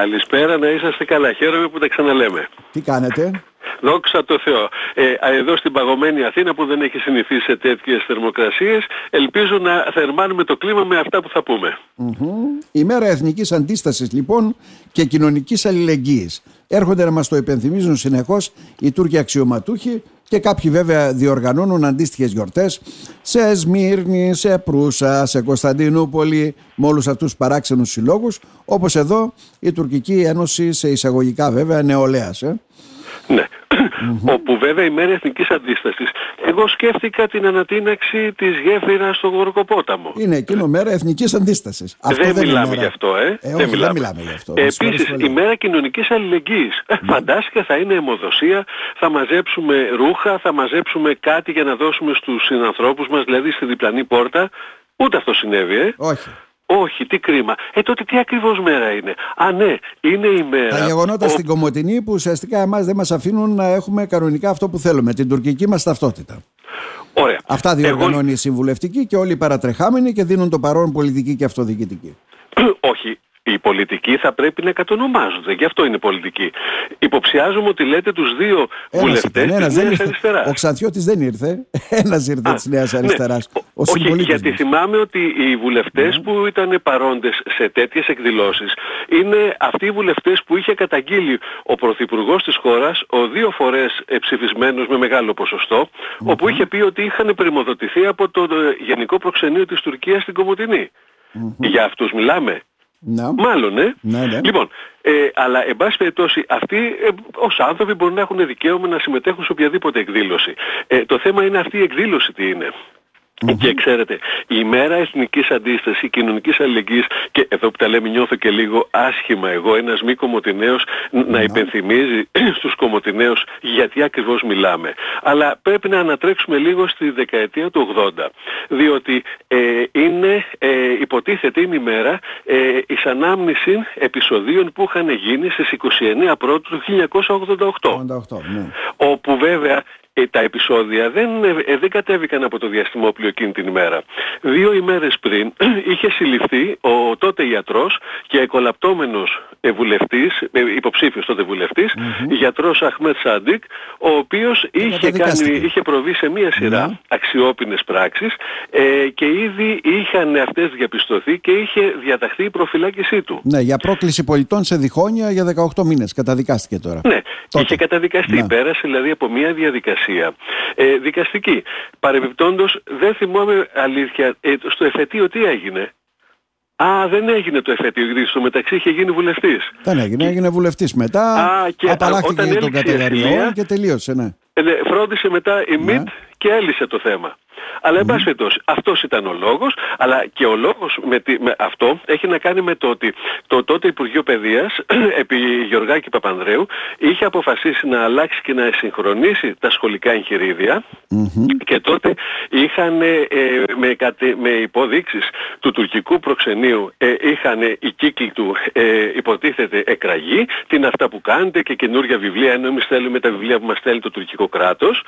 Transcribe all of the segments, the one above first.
Καλησπέρα, να είσαστε καλά. Χαίρομαι που τα ξαναλέμε. Τι κάνετε; Δόξα τω Θεώ. Ε, εδώ στην παγωμένη Αθήνα που δεν έχει συνηθίσει σε τέτοιες θερμοκρασίες, ελπίζω να θερμάνουμε το κλίμα με αυτά που θα πούμε. Mm-hmm. Η μέρα εθνικής αντίστασης λοιπόν και κοινωνικής αλληλεγγύης. Έρχονται να μας το υπενθυμίζουν συνεχώς οι Τούρκοι αξιωματούχοι και κάποιοι βέβαια διοργανώνουν αντίστοιχες γιορτές σε Σμύρνη, σε Προύσα, σε Κωνσταντινούπολη με όλους αυτούς τους παράξενους συλλόγους όπως εδώ η Τουρκική Ένωση σε εισαγωγικά βέβαια νεολαίας. Ε. Ναι. Όπου βέβαια η μέρα εθνικής αντίστασης, εγώ σκέφτηκα την ανατείναξη της γέφυρας στο Γορκοπόταμο. Είναι εκείνο μέρα εθνικής αντίστασης. Αυτό δεν, δεν μιλάμε γι' αυτό, ε. ε όχι, δεν, μιλάμε. μιλάμε γι' αυτό. Επίσης, η μέρα κοινωνικής αλληλεγγύης. Mm. Φαντάστηκα θα είναι αιμοδοσία, θα μαζέψουμε ρούχα, θα μαζέψουμε κάτι για να δώσουμε στους συνανθρώπους μας, δηλαδή στη διπλανή πόρτα. Ούτε αυτό συνέβη, ε. Όχι. Όχι, τι κρίμα. Ε, τότε τι ακριβώς μέρα είναι; Α, ναι, είναι η μέρα. Τα γεγονότα στην Κομωτινή που ουσιαστικά εμάς δεν μας αφήνουν να έχουμε κανονικά αυτό που θέλουμε, την τουρκική μας ταυτότητα. Ωραία. Αυτά διοργανώνει η συμβουλευτική και όλοι οι παρατρεχάμενοι και δίνουν το παρόν πολιτική και αυτοδιοικητική. Όχι, οι πολιτικοί θα πρέπει να κατονομάζονται. Γι' αυτό είναι πολιτική. Υποψιάζομαι ότι λέτε τους δύο βουλευτές της Νέας Αριστεράς. Ο Ξαντιώτης δεν ήρθε. Ένας ήρθε της Νέας ναι. Αριστεράς. Ναι. Ο Όχι, γιατί μας. θυμάμαι ότι οι βουλευτές ναι. που ήταν παρόντες σε τέτοιες εκδηλώσεις είναι αυτοί οι βουλευτές που είχε καταγγείλει ο Πρωθυπουργός της χώρας, ο δύο φορές ψηφισμένος με μεγάλο ποσοστό, όπου είχε πει ότι είχαν περιμοδοτηθεί από το Γενικό Προξενείο της Τουρκίας στην Κομωτινή. Για αυτούς μιλάμε. Ναι. Μάλλον, ε. Ναι, ναι. Λοιπόν, ε, αλλά εν πάση περιπτώσει αυτοί ε, ως άνθρωποι μπορούν να έχουν δικαίωμα να συμμετέχουν σε οποιαδήποτε εκδήλωση. Ε, το θέμα είναι αυτή η εκδήλωση τι είναι. Και ξέρετε, η μέρα εθνικής αντίστασης, κοινωνικής αλληλεγγύης και εδώ που τα λέμε νιώθω και λίγο άσχημα εγώ, ένας μη κομωτινέος να υπενθυμίζει στους κομωτινέους γιατί ακριβώς μιλάμε. Αλλά πρέπει να ανατρέξουμε λίγο στη δεκαετία του 80, διότι ε, είναι, ε, υποτίθεται είναι η μέρα ε, εις ανάμνηση επεισοδίων που είχαν γίνει στις 29 Πρώτου του 1988. ναι. Όπου βέβαια ε, τα επεισόδια δεν, ε, δεν κατέβηκαν από το διαστημόπλιο εκείνη την ημέρα. Δύο ημέρες πριν είχε συλληφθεί ο τότε ιατρός και εκολαπτώμενος βουλευτής, ε, υποψήφιος τότε βουλευτής, mm-hmm. γιατρός Αχμέτ Σάντικ, ο οποίος είχε, κάνει, είχε προβεί σε μία σειρά mm-hmm. αξιόπινες πράξεις ε, και ήδη είχαν αυτές διαπιστωθεί και είχε διαταχθεί η προφυλάκησή του. Ναι, για πρόκληση πολιτών σε διχόνια για 18 μήνες καταδικάστηκε τώρα. Ναι, τότε. είχε καταδικαστεί. Ναι. Πέρασε δηλαδή από μία διαδικασία ε, δικαστική. Παρεμπιπτόντως δεν θυμάμαι αλήθεια, ε, στο εφετείο τι έγινε. Α, δεν έγινε το εφετείο, γιατί στο μεταξύ είχε γίνει βουλευτής. Δεν έγινε, και... έγινε βουλευτής μετά, Α, και απαλλάχθηκε τον κατηγοριό και τελείωσε, ναι. Ε, ναι. Φρόντισε μετά η ναι. ΜΙΤ και έλυσε το θέμα. Αλλά εν πάση περιπτώσει, αυτός ήταν ο λόγος, αλλά και ο λόγος με, με, αυτό έχει να κάνει με το ότι το τότε Υπουργείο Παιδείας, επί Γεωργάκη Παπανδρέου, είχε αποφασίσει να αλλάξει και να εσυγχρονίσει τα σχολικά και τότε είχαν ε, με, κατε, με υποδείξεις του τουρκικού προξενείου ε, είχαν οι κύκλοι του ε, υποτίθεται εκραγή, την αυτά που κάνετε και καινούργια βιβλία, ενώ εμείς θέλουμε τα βιβλία που μας στέλνει το τουρκικό κράτος.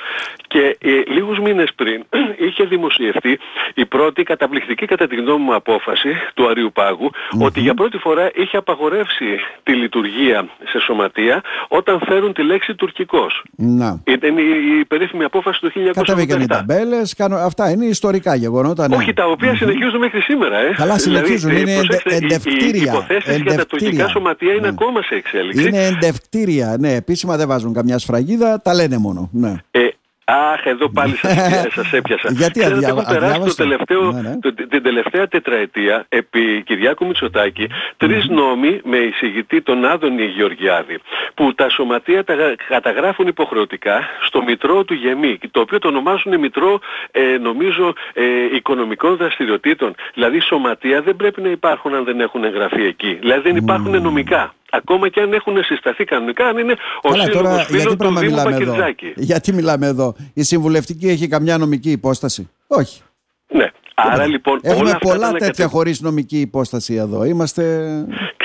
Και ε, λίγους μήνες πριν είχε δημοσιευτεί η πρώτη καταπληκτική κατά τη γνώμη μου απόφαση του Αριουπάγου ότι για πρώτη φορά είχε απαγορεύσει τη λειτουργία σε σωματεία όταν φέρουν τη λέξη τουρκικός. Να. Ήταν η, η περίφημη απόφαση του 1987. Κατέβηκαν οι ταμπέλες, αυτά είναι ιστορικά γεγονότα. Ναι. Όχι, τα οποία συνεχίζουν μέχρι σήμερα. Ε. Καλά δηλαδή, συνεχίζουν, δηλαδή, είναι εντευκτήρια. Οι υποθέσεις για τα τουρκικά σωματεία είναι ναι. ακόμα σε εξέλιξη. Είναι εντευκτήρια, ναι, επίσημα δεν βάζουν καμιά σφραγίδα, τα λένε μόνο. Ναι. Ε, Αχ, εδώ πάλι σας, σας έπιασα. Γιατί Ξέρετε, αδιά, περάσει το τελευταίο, ναι, ναι. Το, την τελευταία τετραετία επί Κυριάκου Μητσοτάκη τρεις νόμοι με εισηγητή τον Άδωνη Γεωργιάδη που τα σωματεία τα καταγράφουν υποχρεωτικά στο Μητρό του Γεμή το οποίο το ονομάζουν Μητρό ε, νομίζω ε, οικονομικών δραστηριοτήτων. Δηλαδή σωματεία δεν πρέπει να υπάρχουν αν δεν έχουν εγγραφεί εκεί. Δηλαδή δεν υπάρχουν νομικά. Ακόμα και αν έχουν συσταθεί κανονικά, αν είναι ο Καλά, σύλλογος φίλων του Δήμου Γιατί μιλάμε εδώ; Η συμβουλευτική έχει καμιά νομική υπόσταση; Όχι. Ναι. Άρα λοιπόν Έχουμε όλα αυτά πολλά τα τέτοια χωρίς νομική υπόσταση εδώ. Είμαστε...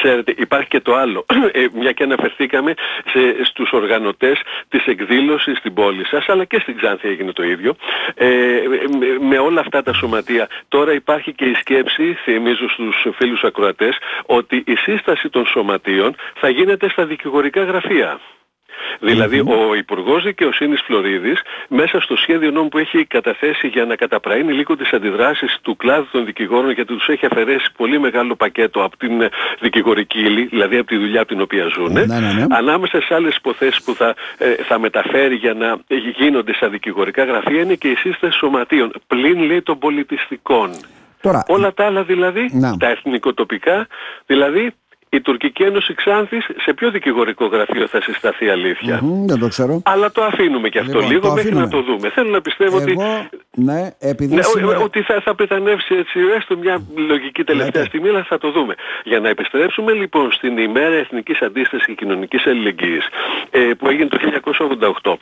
Ξέρετε, υπάρχει και το άλλο. Ε, μια και αναφερθήκαμε σε, στους οργανωτές της εκδήλωσης στην πόλη σας, αλλά και στην Ξάνθη έγινε το ίδιο. Ε, με, με όλα αυτά τα σωματεία. Τώρα υπάρχει και η σκέψη, θυμίζω στους φίλους ακροατές, ότι η σύσταση των σωματείων θα γίνεται στα δικηγορικά γραφεία. Δηλαδή ο Υπουργός Δικαιοσύνης Φλωρίδης μέσα στο σχέδιο νόμου που έχει καταθέσει για να καταπραίνει λίγο τις αντιδράσεις του κλάδου των δικηγόρων γιατί τους έχει αφαιρέσει πολύ μεγάλο πακέτο από την δικηγορική ύλη, δηλαδή από τη δουλειά από την οποία ζουν. Ναι, ναι, ναι. Ανάμεσα σε άλλες υποθέσεις που θα, ε, θα μεταφέρει για να γίνονται στα δικηγορικά γραφεία είναι και η σύσταση σωματείων, πλην λέει των πολιτιστικών. Τώρα, Όλα τα άλλα δηλαδή, Να. τα εθνικοτοπικά, δηλαδή η Τουρκική Ένωση Ξάνθης σε ποιο δικηγορικό γραφείο θα συσταθεί αλήθεια; μμμ, δεν το ξέρω. Αλλά το αφήνουμε και αυτό Λοιπόν, λίγο το μέχρι να αφήνουμε. το δούμε. Θέλω να πιστεύω ότι, Εγώ, ναι, επειδή ναι, ο- σήμερα... ότι θα, θα πρετανεύσει έτσι έστω μια λογική τελευταία Λέτε. στιγμή, αλλά θα το δούμε. Για να επιστρέψουμε λοιπόν στην ημέρα Εθνικής Αντίστασης και Κοινωνικής Αλληλεγγύης ε, που έγινε το 1988.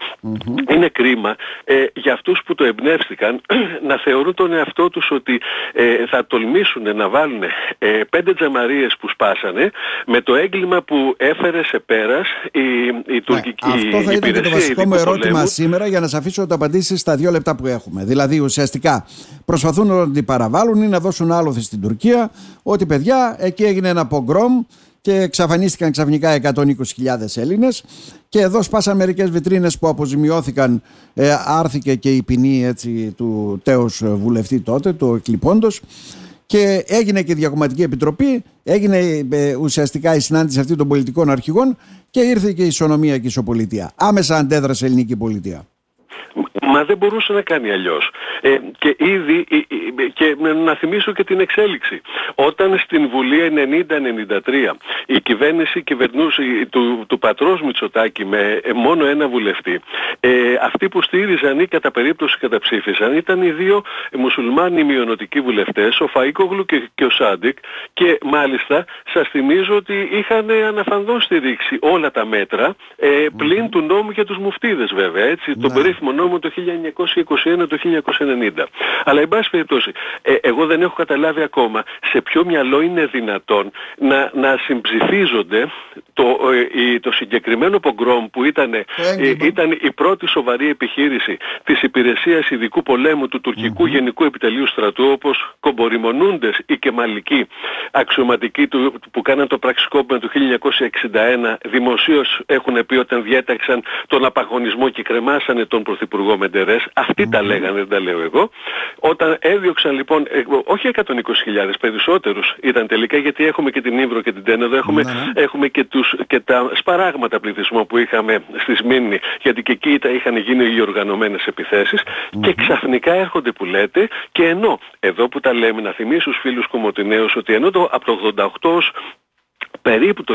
Είναι κρίμα ε, για αυτούς που το εμπνεύστηκαν να θεωρούν τον εαυτό τους ότι ε, θα τολμήσουν να βάλουν ε, πέντε τζαμαρίες που σπάσανε με το έγκλημα που έφερε σε πέρας η, η Ναι, τουρκική αυτό θα ήταν και το υπηρεσία βασικό μου ειδικού ερώτημα πολέμου. σήμερα για να σας αφήσω να το απαντήσεις στα δύο λεπτά που έχουμε. Δηλαδή, ουσιαστικά προσπαθούν να την παραβάλουν ή να δώσουν άλοθη στην Τουρκία ότι παιδιά εκεί έγινε ένα πογκρόμ και εξαφανίστηκαν ξαφνικά 120.000 Έλληνες και εδώ σπάσαν μερικές βιτρίνες που αποζημιώθηκαν ε, άρθηκε και η ποινή έτσι, του τέος βουλευτή τότε, του εκλειπώντος και έγινε και διακομματική επιτροπή, έγινε ε, ουσιαστικά η συνάντηση αυτή των πολιτικών αρχηγών και ήρθε και η ισονομία και η ισοπολιτεία. Άμεσα αντέδρασε η ελληνική πολιτεία. Μα δεν μπορούσε να κάνει αλλιώς. Ε, και ήδη, ε, ε, και να θυμίσω και την εξέλιξη. Όταν στην Βουλή 90-93 η κυβέρνηση κυβερνούσε ε, του, του πατρός Μητσοτάκη με ε, μόνο ένα βουλευτή, ε, αυτοί που στήριζαν ή κατά περίπτωση καταψήφισαν ήταν οι δύο μουσουλμάνοι μειονοτικοί βουλευτές, ο Φαΐκογλου και, και ο Σάντικ και μάλιστα σας θυμίζω ότι είχαν αναφανδόν στηρίξει όλα τα μέτρα ε, πλην του νόμου για τους μουφτίδες βέβαια, έτσι, τον Ναι. Περίφημο νόμο το 1921 το 1990. Αλλά εν πάση περιπτώσει, ε, εγώ δεν έχω καταλάβει ακόμα σε ποιο μυαλό είναι δυνατόν να, να συμψηφίζονται το, ε, η- το συγκεκριμένο πογκρόμ που ήταν, ε, έγκλημα. ήταν η πρώτη σοβαρή επιχείρηση της υπηρεσίας ειδικού πολέμου του τουρκικου Γενικού Επιτελείου Στρατού όπως κομποριμονούντες ή και μαλλικοί αξιωματικοί του, που κάναν το πραξικόπημα του 1961 δημοσίως έχουν πει όταν διέταξαν τον απαγωνισμό και κρεμάσανε τον Πρωθυπουργό Μεντερές αυτοί τα λέγανε δεν τα λέω εγώ. Όταν έδιωξαν λοιπόν ε, όχι 120.000 περισσότερους ήταν τελικά γιατί έχουμε και την Ήμβρο και την Τένεδο έχουμε, Ναι, ναι. έχουμε και, τους, και τα σπαράγματα πληθυσμό που είχαμε στη Σμύρνη γιατί και εκεί τα είχαν γίνει οι οργανωμένες επιθέσεις. Και ξαφνικά έρχονται που λέτε και ενώ εδώ που τα λέμε να θυμίσω στους φίλους Κομωτινέους ότι ενώ το, από το 88 ως περίπου το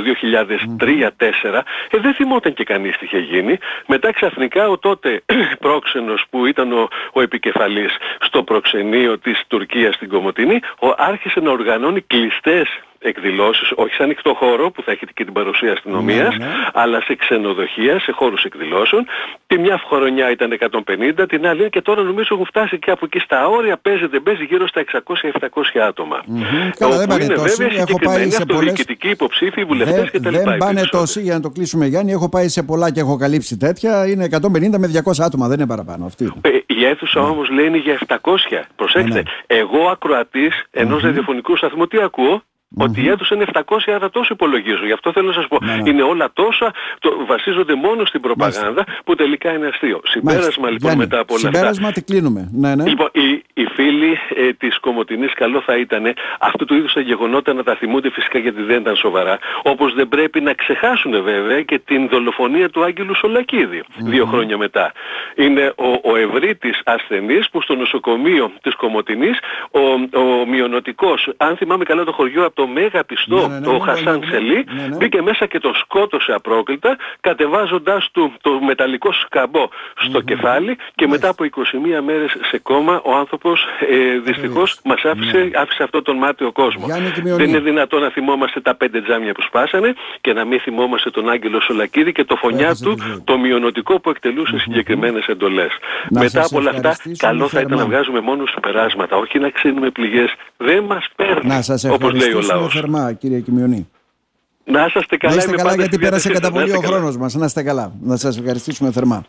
2003-2004 ε, δεν θυμόταν και κανείς τι είχε γίνει. Μετά ξαφνικά ο τότε πρόξενος που ήταν ο, ο επικεφαλής στο προξενείο της Τουρκίας στην Κομωτινή ο, άρχισε να οργανώνει κλειστές εκδηλώσεις, όχι σε ανοιχτό χώρο που θα έχετε και την παρουσία αστυνομίας, Ναι, ναι. αλλά σε ξενοδοχεία, σε χώρους εκδηλώσεων. Τη μια χρονιά ήταν 150, την άλλη και τώρα νομίζω έχουν φτάσει και από εκεί στα όρια παίζεται, παίζει γύρω στα 600-700 άτομα. Μμμ. Καλά, δεν Όπου πάνε είναι τόσοι. βέβαια Έχω πάει συγκεκριμένοι σε πολλές... αυτοδιοικητικοί υποψήφοι, βουλευτές Δεν, κτλ. δεν πάνε περισσότεροι. τόσοι για να το κλείσουμε Γιάννη. Έχω πάει σε πολλά και έχω καλύψει τέτοια. Είναι 150 με 200 άτομα, δεν είναι παραπάνω. Αυτή. Ε, Η αίθουσα όμως λέει είναι για 700. Προσέξτε, Ναι, εγώ ακροατής ενός ραδιοφωνικού σταθμού τι ακούω; Ότι η αίθουσα είναι 700, άρα τόσο υπολογίζω. Γι' αυτό θέλω να σας πω. Ναι, ναι. Είναι όλα τόσα, το, βασίζονται μόνο στην προπαγάνδα που τελικά είναι αστείο. Συμπέρασμα λοιπόν Γιάννη, μετά από όλα αυτά. Συμπέρασμα τι κλείνουμε. Ναι, ναι. Λοιπόν, οι, οι φίλοι ε, της Κομωτινής καλό θα ήταν αυτού του είδους τα γεγονότα να τα θυμούνται φυσικά γιατί δεν ήταν σοβαρά. Όπως δεν πρέπει να ξεχάσουν βέβαια και την δολοφονία του Άγγελου Σολακίδη δύο χρόνια μετά. Είναι ο, ο ευρύτης ασθενής που στο νοσοκομείο της Κομωτινής ο, ο μειονοτικός, αν θυμάμαι καλά το χωριό από το Μέγα Πιστό, Ναι, ναι, ναι, το ναι, Χασάν ναι, ναι, Σελή, ναι, ναι. μπήκε μέσα και τον σκότωσε απρόκλητα κατεβάζοντάς του το μεταλλικό σκαμπό στο κεφάλι και μετά από 21 μέρες σε κόμμα ο άνθρωπος άνθρωπος ε, δυστυχώς μας άφησε, Ναι. άφησε αυτό τον μάτιο κόσμο. Γιάννη Κιμιονή. Δεν είναι δυνατόν να θυμόμαστε τα πέντε τζάμια που σπάσανε και να μην θυμόμαστε τον Άγγελο Σολακίδη και το φωνιά Έχασε του τη ζωή. το μειονοτικό που εκτελούσε συγκεκριμένες εντολές. Να Μετά σας από όλα αυτά ευχαριστήσουμε καλό θα ήταν να θερμά. βγάζουμε μόνο συμπεράσματα, όχι να ξύνουμε πληγές. Δεν μας παίρνει, Να σας όπως λέει ο ευχαριστήσουμε λαός. θερμά κύριε Κιμιονή. Να είσαστε Να καλά, είστε είμαι καλά πάντα γιατί στη πέρασε διάθεσή κατά σας. Να πολύ είστε ο καλά. χρόνος μας. Να είστε καλά. Να σας ευχαριστήσουμε θερμά.